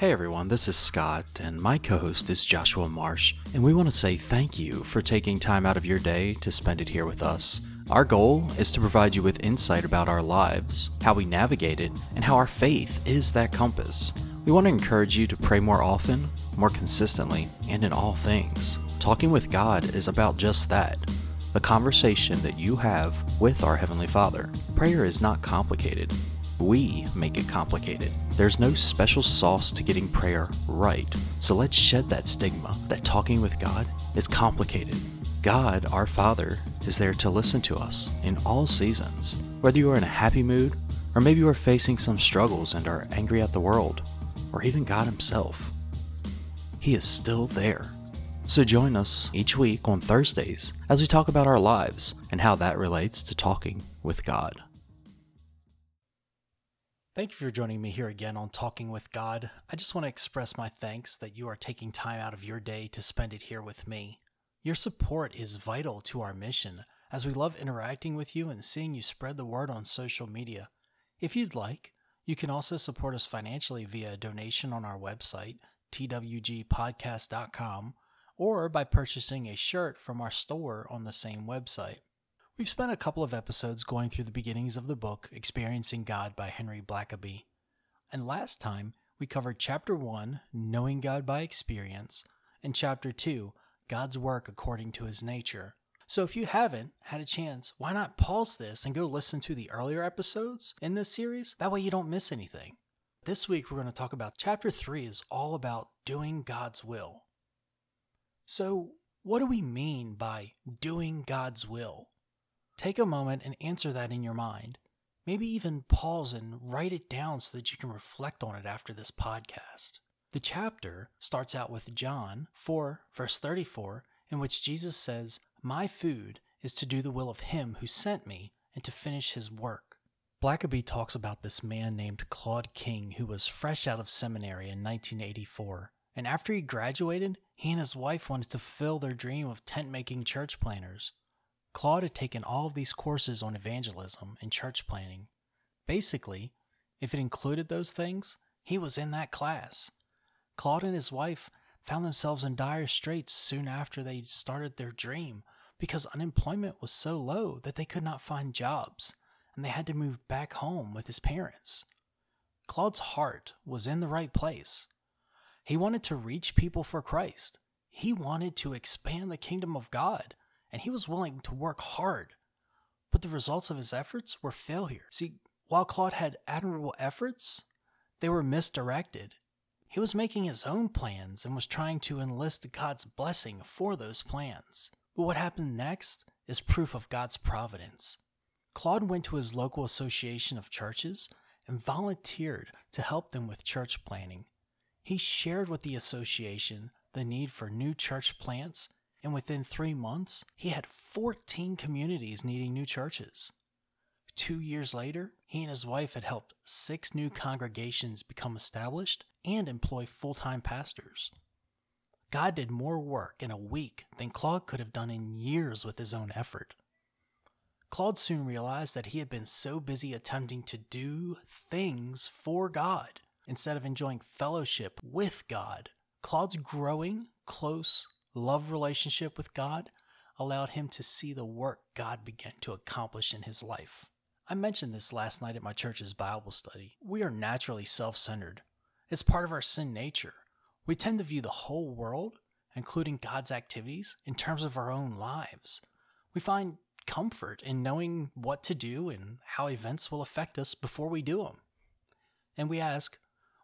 Hey everyone, this is Scott, and my co host is Joshua Marsh, and we want to say thank you for taking time out of your day to spend it here with us. Our goal is to provide you with insight about our lives, how we navigate it, and how our faith is that compass. We want to encourage you to pray more often, more consistently, and in all things. Talking with God is about just that the conversation that you have with our Heavenly Father. Prayer is not complicated. We make it complicated. There's no special sauce to getting prayer right. So let's shed that stigma that talking with God is complicated. God, our Father, is there to listen to us in all seasons. Whether you are in a happy mood, or maybe you are facing some struggles and are angry at the world, or even God Himself, He is still there. So join us each week on Thursdays as we talk about our lives and how that relates to talking with God. Thank you for joining me here again on Talking with God. I just want to express my thanks that you are taking time out of your day to spend it here with me. Your support is vital to our mission, as we love interacting with you and seeing you spread the word on social media. If you'd like, you can also support us financially via a donation on our website, twgpodcast.com, or by purchasing a shirt from our store on the same website. We've spent a couple of episodes going through the beginnings of the book Experiencing God by Henry Blackaby. And last time, we covered Chapter 1, Knowing God by Experience, and Chapter 2, God's Work According to His Nature. So if you haven't had a chance, why not pause this and go listen to the earlier episodes in this series? That way you don't miss anything. This week, we're going to talk about Chapter 3 is all about doing God's will. So, what do we mean by doing God's will? Take a moment and answer that in your mind. Maybe even pause and write it down so that you can reflect on it after this podcast. The chapter starts out with John 4, verse 34, in which Jesus says, My food is to do the will of him who sent me and to finish his work. Blackaby talks about this man named Claude King who was fresh out of seminary in 1984. And after he graduated, he and his wife wanted to fulfill their dream of tent making church planners. Claude had taken all of these courses on evangelism and church planning. Basically, if it included those things, he was in that class. Claude and his wife found themselves in dire straits soon after they started their dream because unemployment was so low that they could not find jobs and they had to move back home with his parents. Claude's heart was in the right place. He wanted to reach people for Christ. He wanted to expand the kingdom of God and he was willing to work hard. But the results of his efforts were failure. See, while Claude had admirable efforts, they were misdirected. He was making his own plans and was trying to enlist God's blessing for those plans. But what happened next is proof of God's providence. Claude went to his local association of churches and volunteered to help them with church planning. He shared with the association the need for new church plants and within three months, he had 14 communities needing new churches. Two years later, he and his wife had helped six new congregations become established and employ full time pastors. God did more work in a week than Claude could have done in years with his own effort. Claude soon realized that he had been so busy attempting to do things for God instead of enjoying fellowship with God. Claude's growing, close, love relationship with God allowed him to see the work God began to accomplish in his life. I mentioned this last night at my church's Bible study. We are naturally self centered, it's part of our sin nature. We tend to view the whole world, including God's activities, in terms of our own lives. We find comfort in knowing what to do and how events will affect us before we do them. And we ask,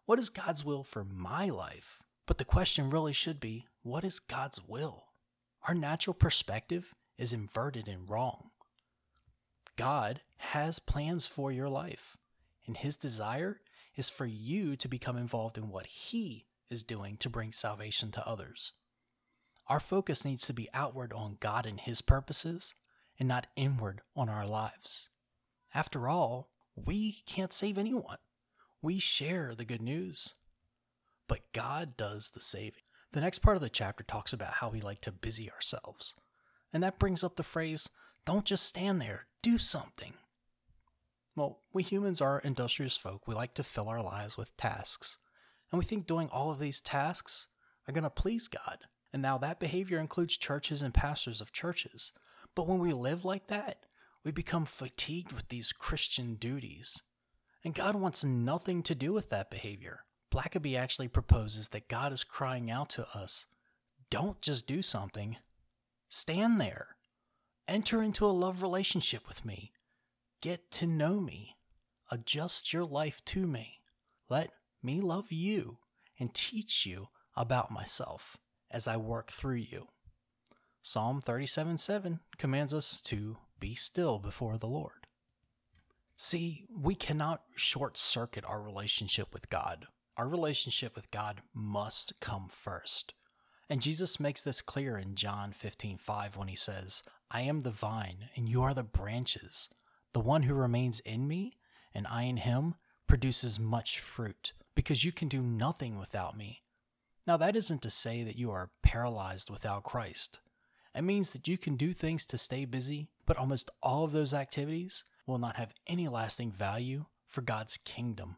what is God's will for my life? But the question really should be what is God's will? Our natural perspective is inverted and wrong. God has plans for your life, and His desire is for you to become involved in what He is doing to bring salvation to others. Our focus needs to be outward on God and His purposes and not inward on our lives. After all, we can't save anyone. We share the good news, but God does the saving. The next part of the chapter talks about how we like to busy ourselves. And that brings up the phrase, don't just stand there, do something. Well, we humans are industrious folk. We like to fill our lives with tasks. And we think doing all of these tasks are going to please God. And now that behavior includes churches and pastors of churches. But when we live like that, we become fatigued with these Christian duties. And God wants nothing to do with that behavior. Blackaby actually proposes that God is crying out to us don't just do something, stand there. Enter into a love relationship with me. Get to know me. Adjust your life to me. Let me love you and teach you about myself as I work through you. Psalm 37 7 commands us to be still before the Lord. See, we cannot short circuit our relationship with God. Our relationship with God must come first. And Jesus makes this clear in John 15 5 when he says, I am the vine, and you are the branches. The one who remains in me, and I in him, produces much fruit, because you can do nothing without me. Now, that isn't to say that you are paralyzed without Christ. It means that you can do things to stay busy, but almost all of those activities will not have any lasting value for God's kingdom.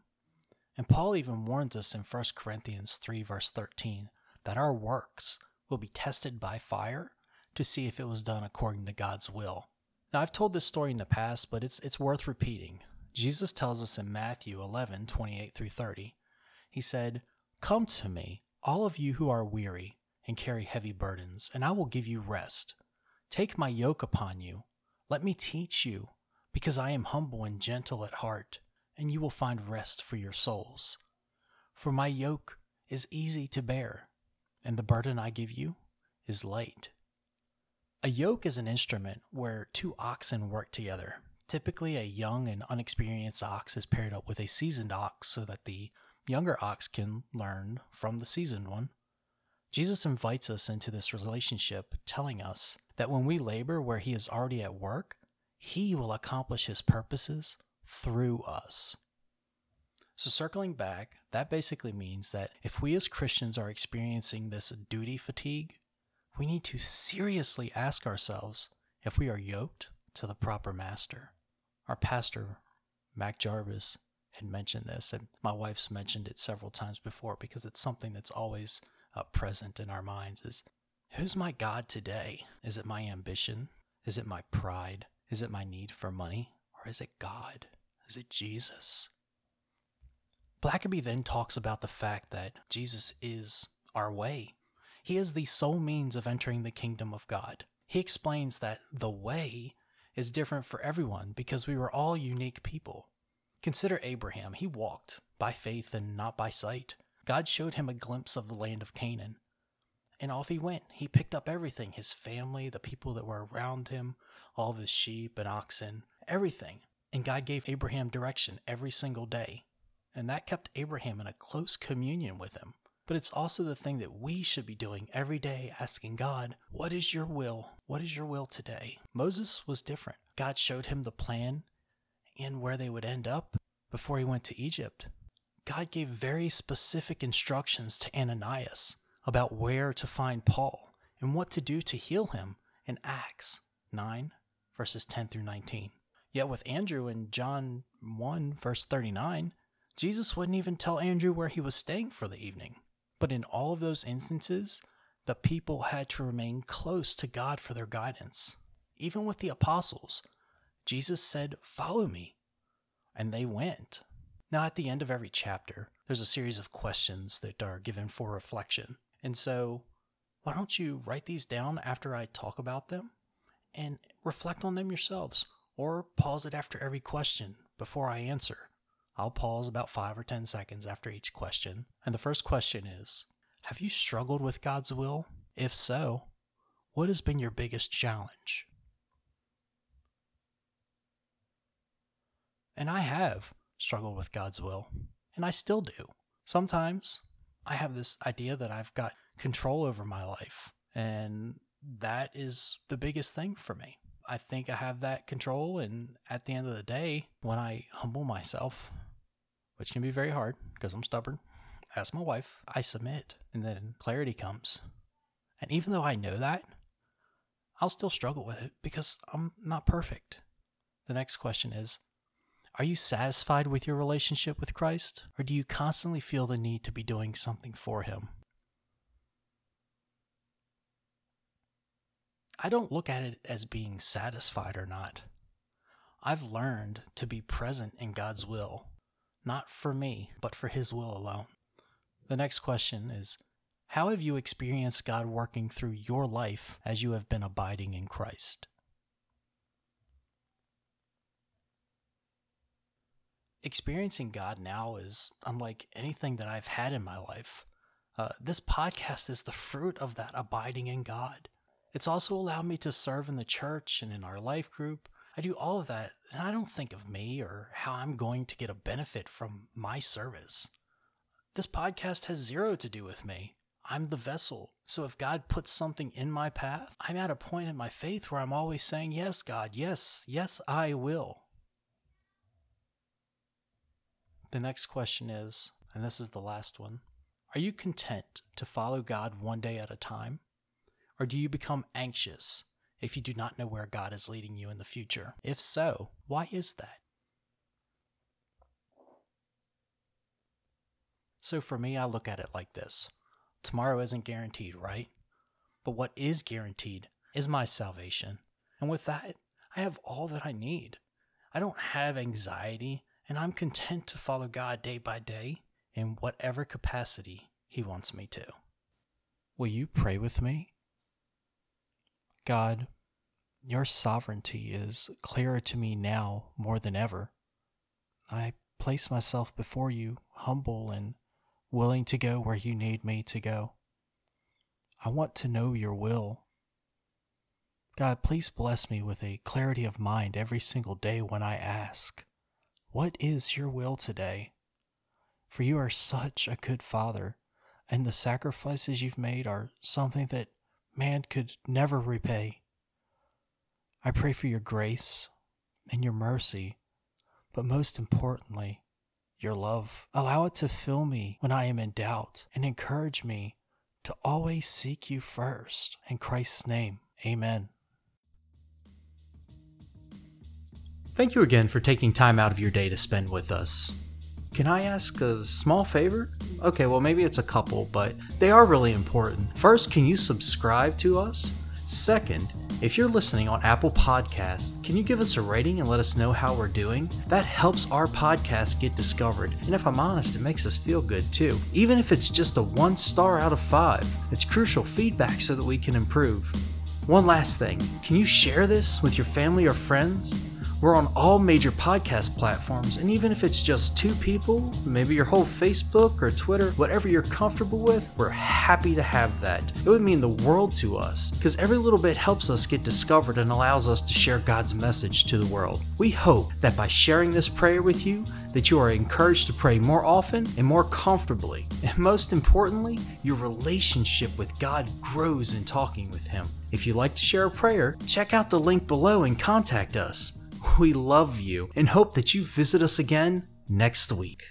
And Paul even warns us in 1 Corinthians 3, verse 13, that our works will be tested by fire to see if it was done according to God's will. Now, I've told this story in the past, but it's, it's worth repeating. Jesus tells us in Matthew 11, 28 through 30, He said, Come to me, all of you who are weary and carry heavy burdens, and I will give you rest. Take my yoke upon you. Let me teach you, because I am humble and gentle at heart, and you will find rest for your souls. For my yoke is easy to bear, and the burden I give you is light. A yoke is an instrument where two oxen work together. Typically, a young and unexperienced ox is paired up with a seasoned ox so that the younger ox can learn from the seasoned one. Jesus invites us into this relationship, telling us that when we labor where He is already at work, He will accomplish His purposes through us. So, circling back, that basically means that if we as Christians are experiencing this duty fatigue, we need to seriously ask ourselves if we are yoked to the proper master. Our pastor, Mac Jarvis, had mentioned this, and my wife's mentioned it several times before because it's something that's always uh, present in our minds is who's my God today? Is it my ambition? Is it my pride? Is it my need for money? Or is it God? Is it Jesus? Blackaby then talks about the fact that Jesus is our way. He is the sole means of entering the kingdom of God. He explains that the way is different for everyone because we were all unique people. Consider Abraham. He walked by faith and not by sight. God showed him a glimpse of the land of Canaan. And off he went. He picked up everything his family, the people that were around him, all of his sheep and oxen, everything. And God gave Abraham direction every single day. And that kept Abraham in a close communion with him. But it's also the thing that we should be doing every day, asking God, What is your will? What is your will today? Moses was different. God showed him the plan and where they would end up before he went to Egypt. God gave very specific instructions to Ananias about where to find Paul and what to do to heal him in Acts 9, verses 10 through 19. Yet with Andrew in John 1, verse 39, Jesus wouldn't even tell Andrew where he was staying for the evening. But in all of those instances, the people had to remain close to God for their guidance. Even with the apostles, Jesus said, Follow me. And they went. Now, at the end of every chapter, there's a series of questions that are given for reflection. And so, why don't you write these down after I talk about them and reflect on them yourselves? Or pause it after every question before I answer. I'll pause about five or 10 seconds after each question. And the first question is Have you struggled with God's will? If so, what has been your biggest challenge? And I have struggled with God's will, and I still do. Sometimes I have this idea that I've got control over my life, and that is the biggest thing for me. I think I have that control, and at the end of the day, when I humble myself, which can be very hard because I'm stubborn, ask my wife, I submit, and then clarity comes. And even though I know that, I'll still struggle with it because I'm not perfect. The next question is Are you satisfied with your relationship with Christ, or do you constantly feel the need to be doing something for Him? I don't look at it as being satisfied or not. I've learned to be present in God's will, not for me, but for His will alone. The next question is How have you experienced God working through your life as you have been abiding in Christ? Experiencing God now is unlike anything that I've had in my life. Uh, this podcast is the fruit of that abiding in God. It's also allowed me to serve in the church and in our life group. I do all of that, and I don't think of me or how I'm going to get a benefit from my service. This podcast has zero to do with me. I'm the vessel. So if God puts something in my path, I'm at a point in my faith where I'm always saying, Yes, God, yes, yes, I will. The next question is, and this is the last one Are you content to follow God one day at a time? Or do you become anxious if you do not know where God is leading you in the future? If so, why is that? So for me, I look at it like this tomorrow isn't guaranteed, right? But what is guaranteed is my salvation. And with that, I have all that I need. I don't have anxiety, and I'm content to follow God day by day in whatever capacity He wants me to. Will you pray with me? God, your sovereignty is clearer to me now more than ever. I place myself before you, humble and willing to go where you need me to go. I want to know your will. God, please bless me with a clarity of mind every single day when I ask, What is your will today? For you are such a good Father, and the sacrifices you've made are something that man could never repay. I pray for your grace and your mercy, but most importantly, your love. Allow it to fill me when I am in doubt and encourage me to always seek you first. In Christ's name, amen. Thank you again for taking time out of your day to spend with us. Can I ask a small favor? Okay, well, maybe it's a couple, but they are really important. First, can you subscribe to us? Second, if you're listening on Apple Podcasts, can you give us a rating and let us know how we're doing? That helps our podcast get discovered, and if I'm honest, it makes us feel good too. Even if it's just a one star out of five, it's crucial feedback so that we can improve. One last thing can you share this with your family or friends? We're on all major podcast platforms, and even if it's just two people, maybe your whole Facebook or Twitter, whatever you're comfortable with, we're happy to have that. It would mean the world to us, because every little bit helps us get discovered and allows us to share God's message to the world. We hope that by sharing this prayer with you, that you are encouraged to pray more often and more comfortably. And most importantly, your relationship with God grows in talking with Him. If you'd like to share a prayer, check out the link below and contact us. We love you and hope that you visit us again next week.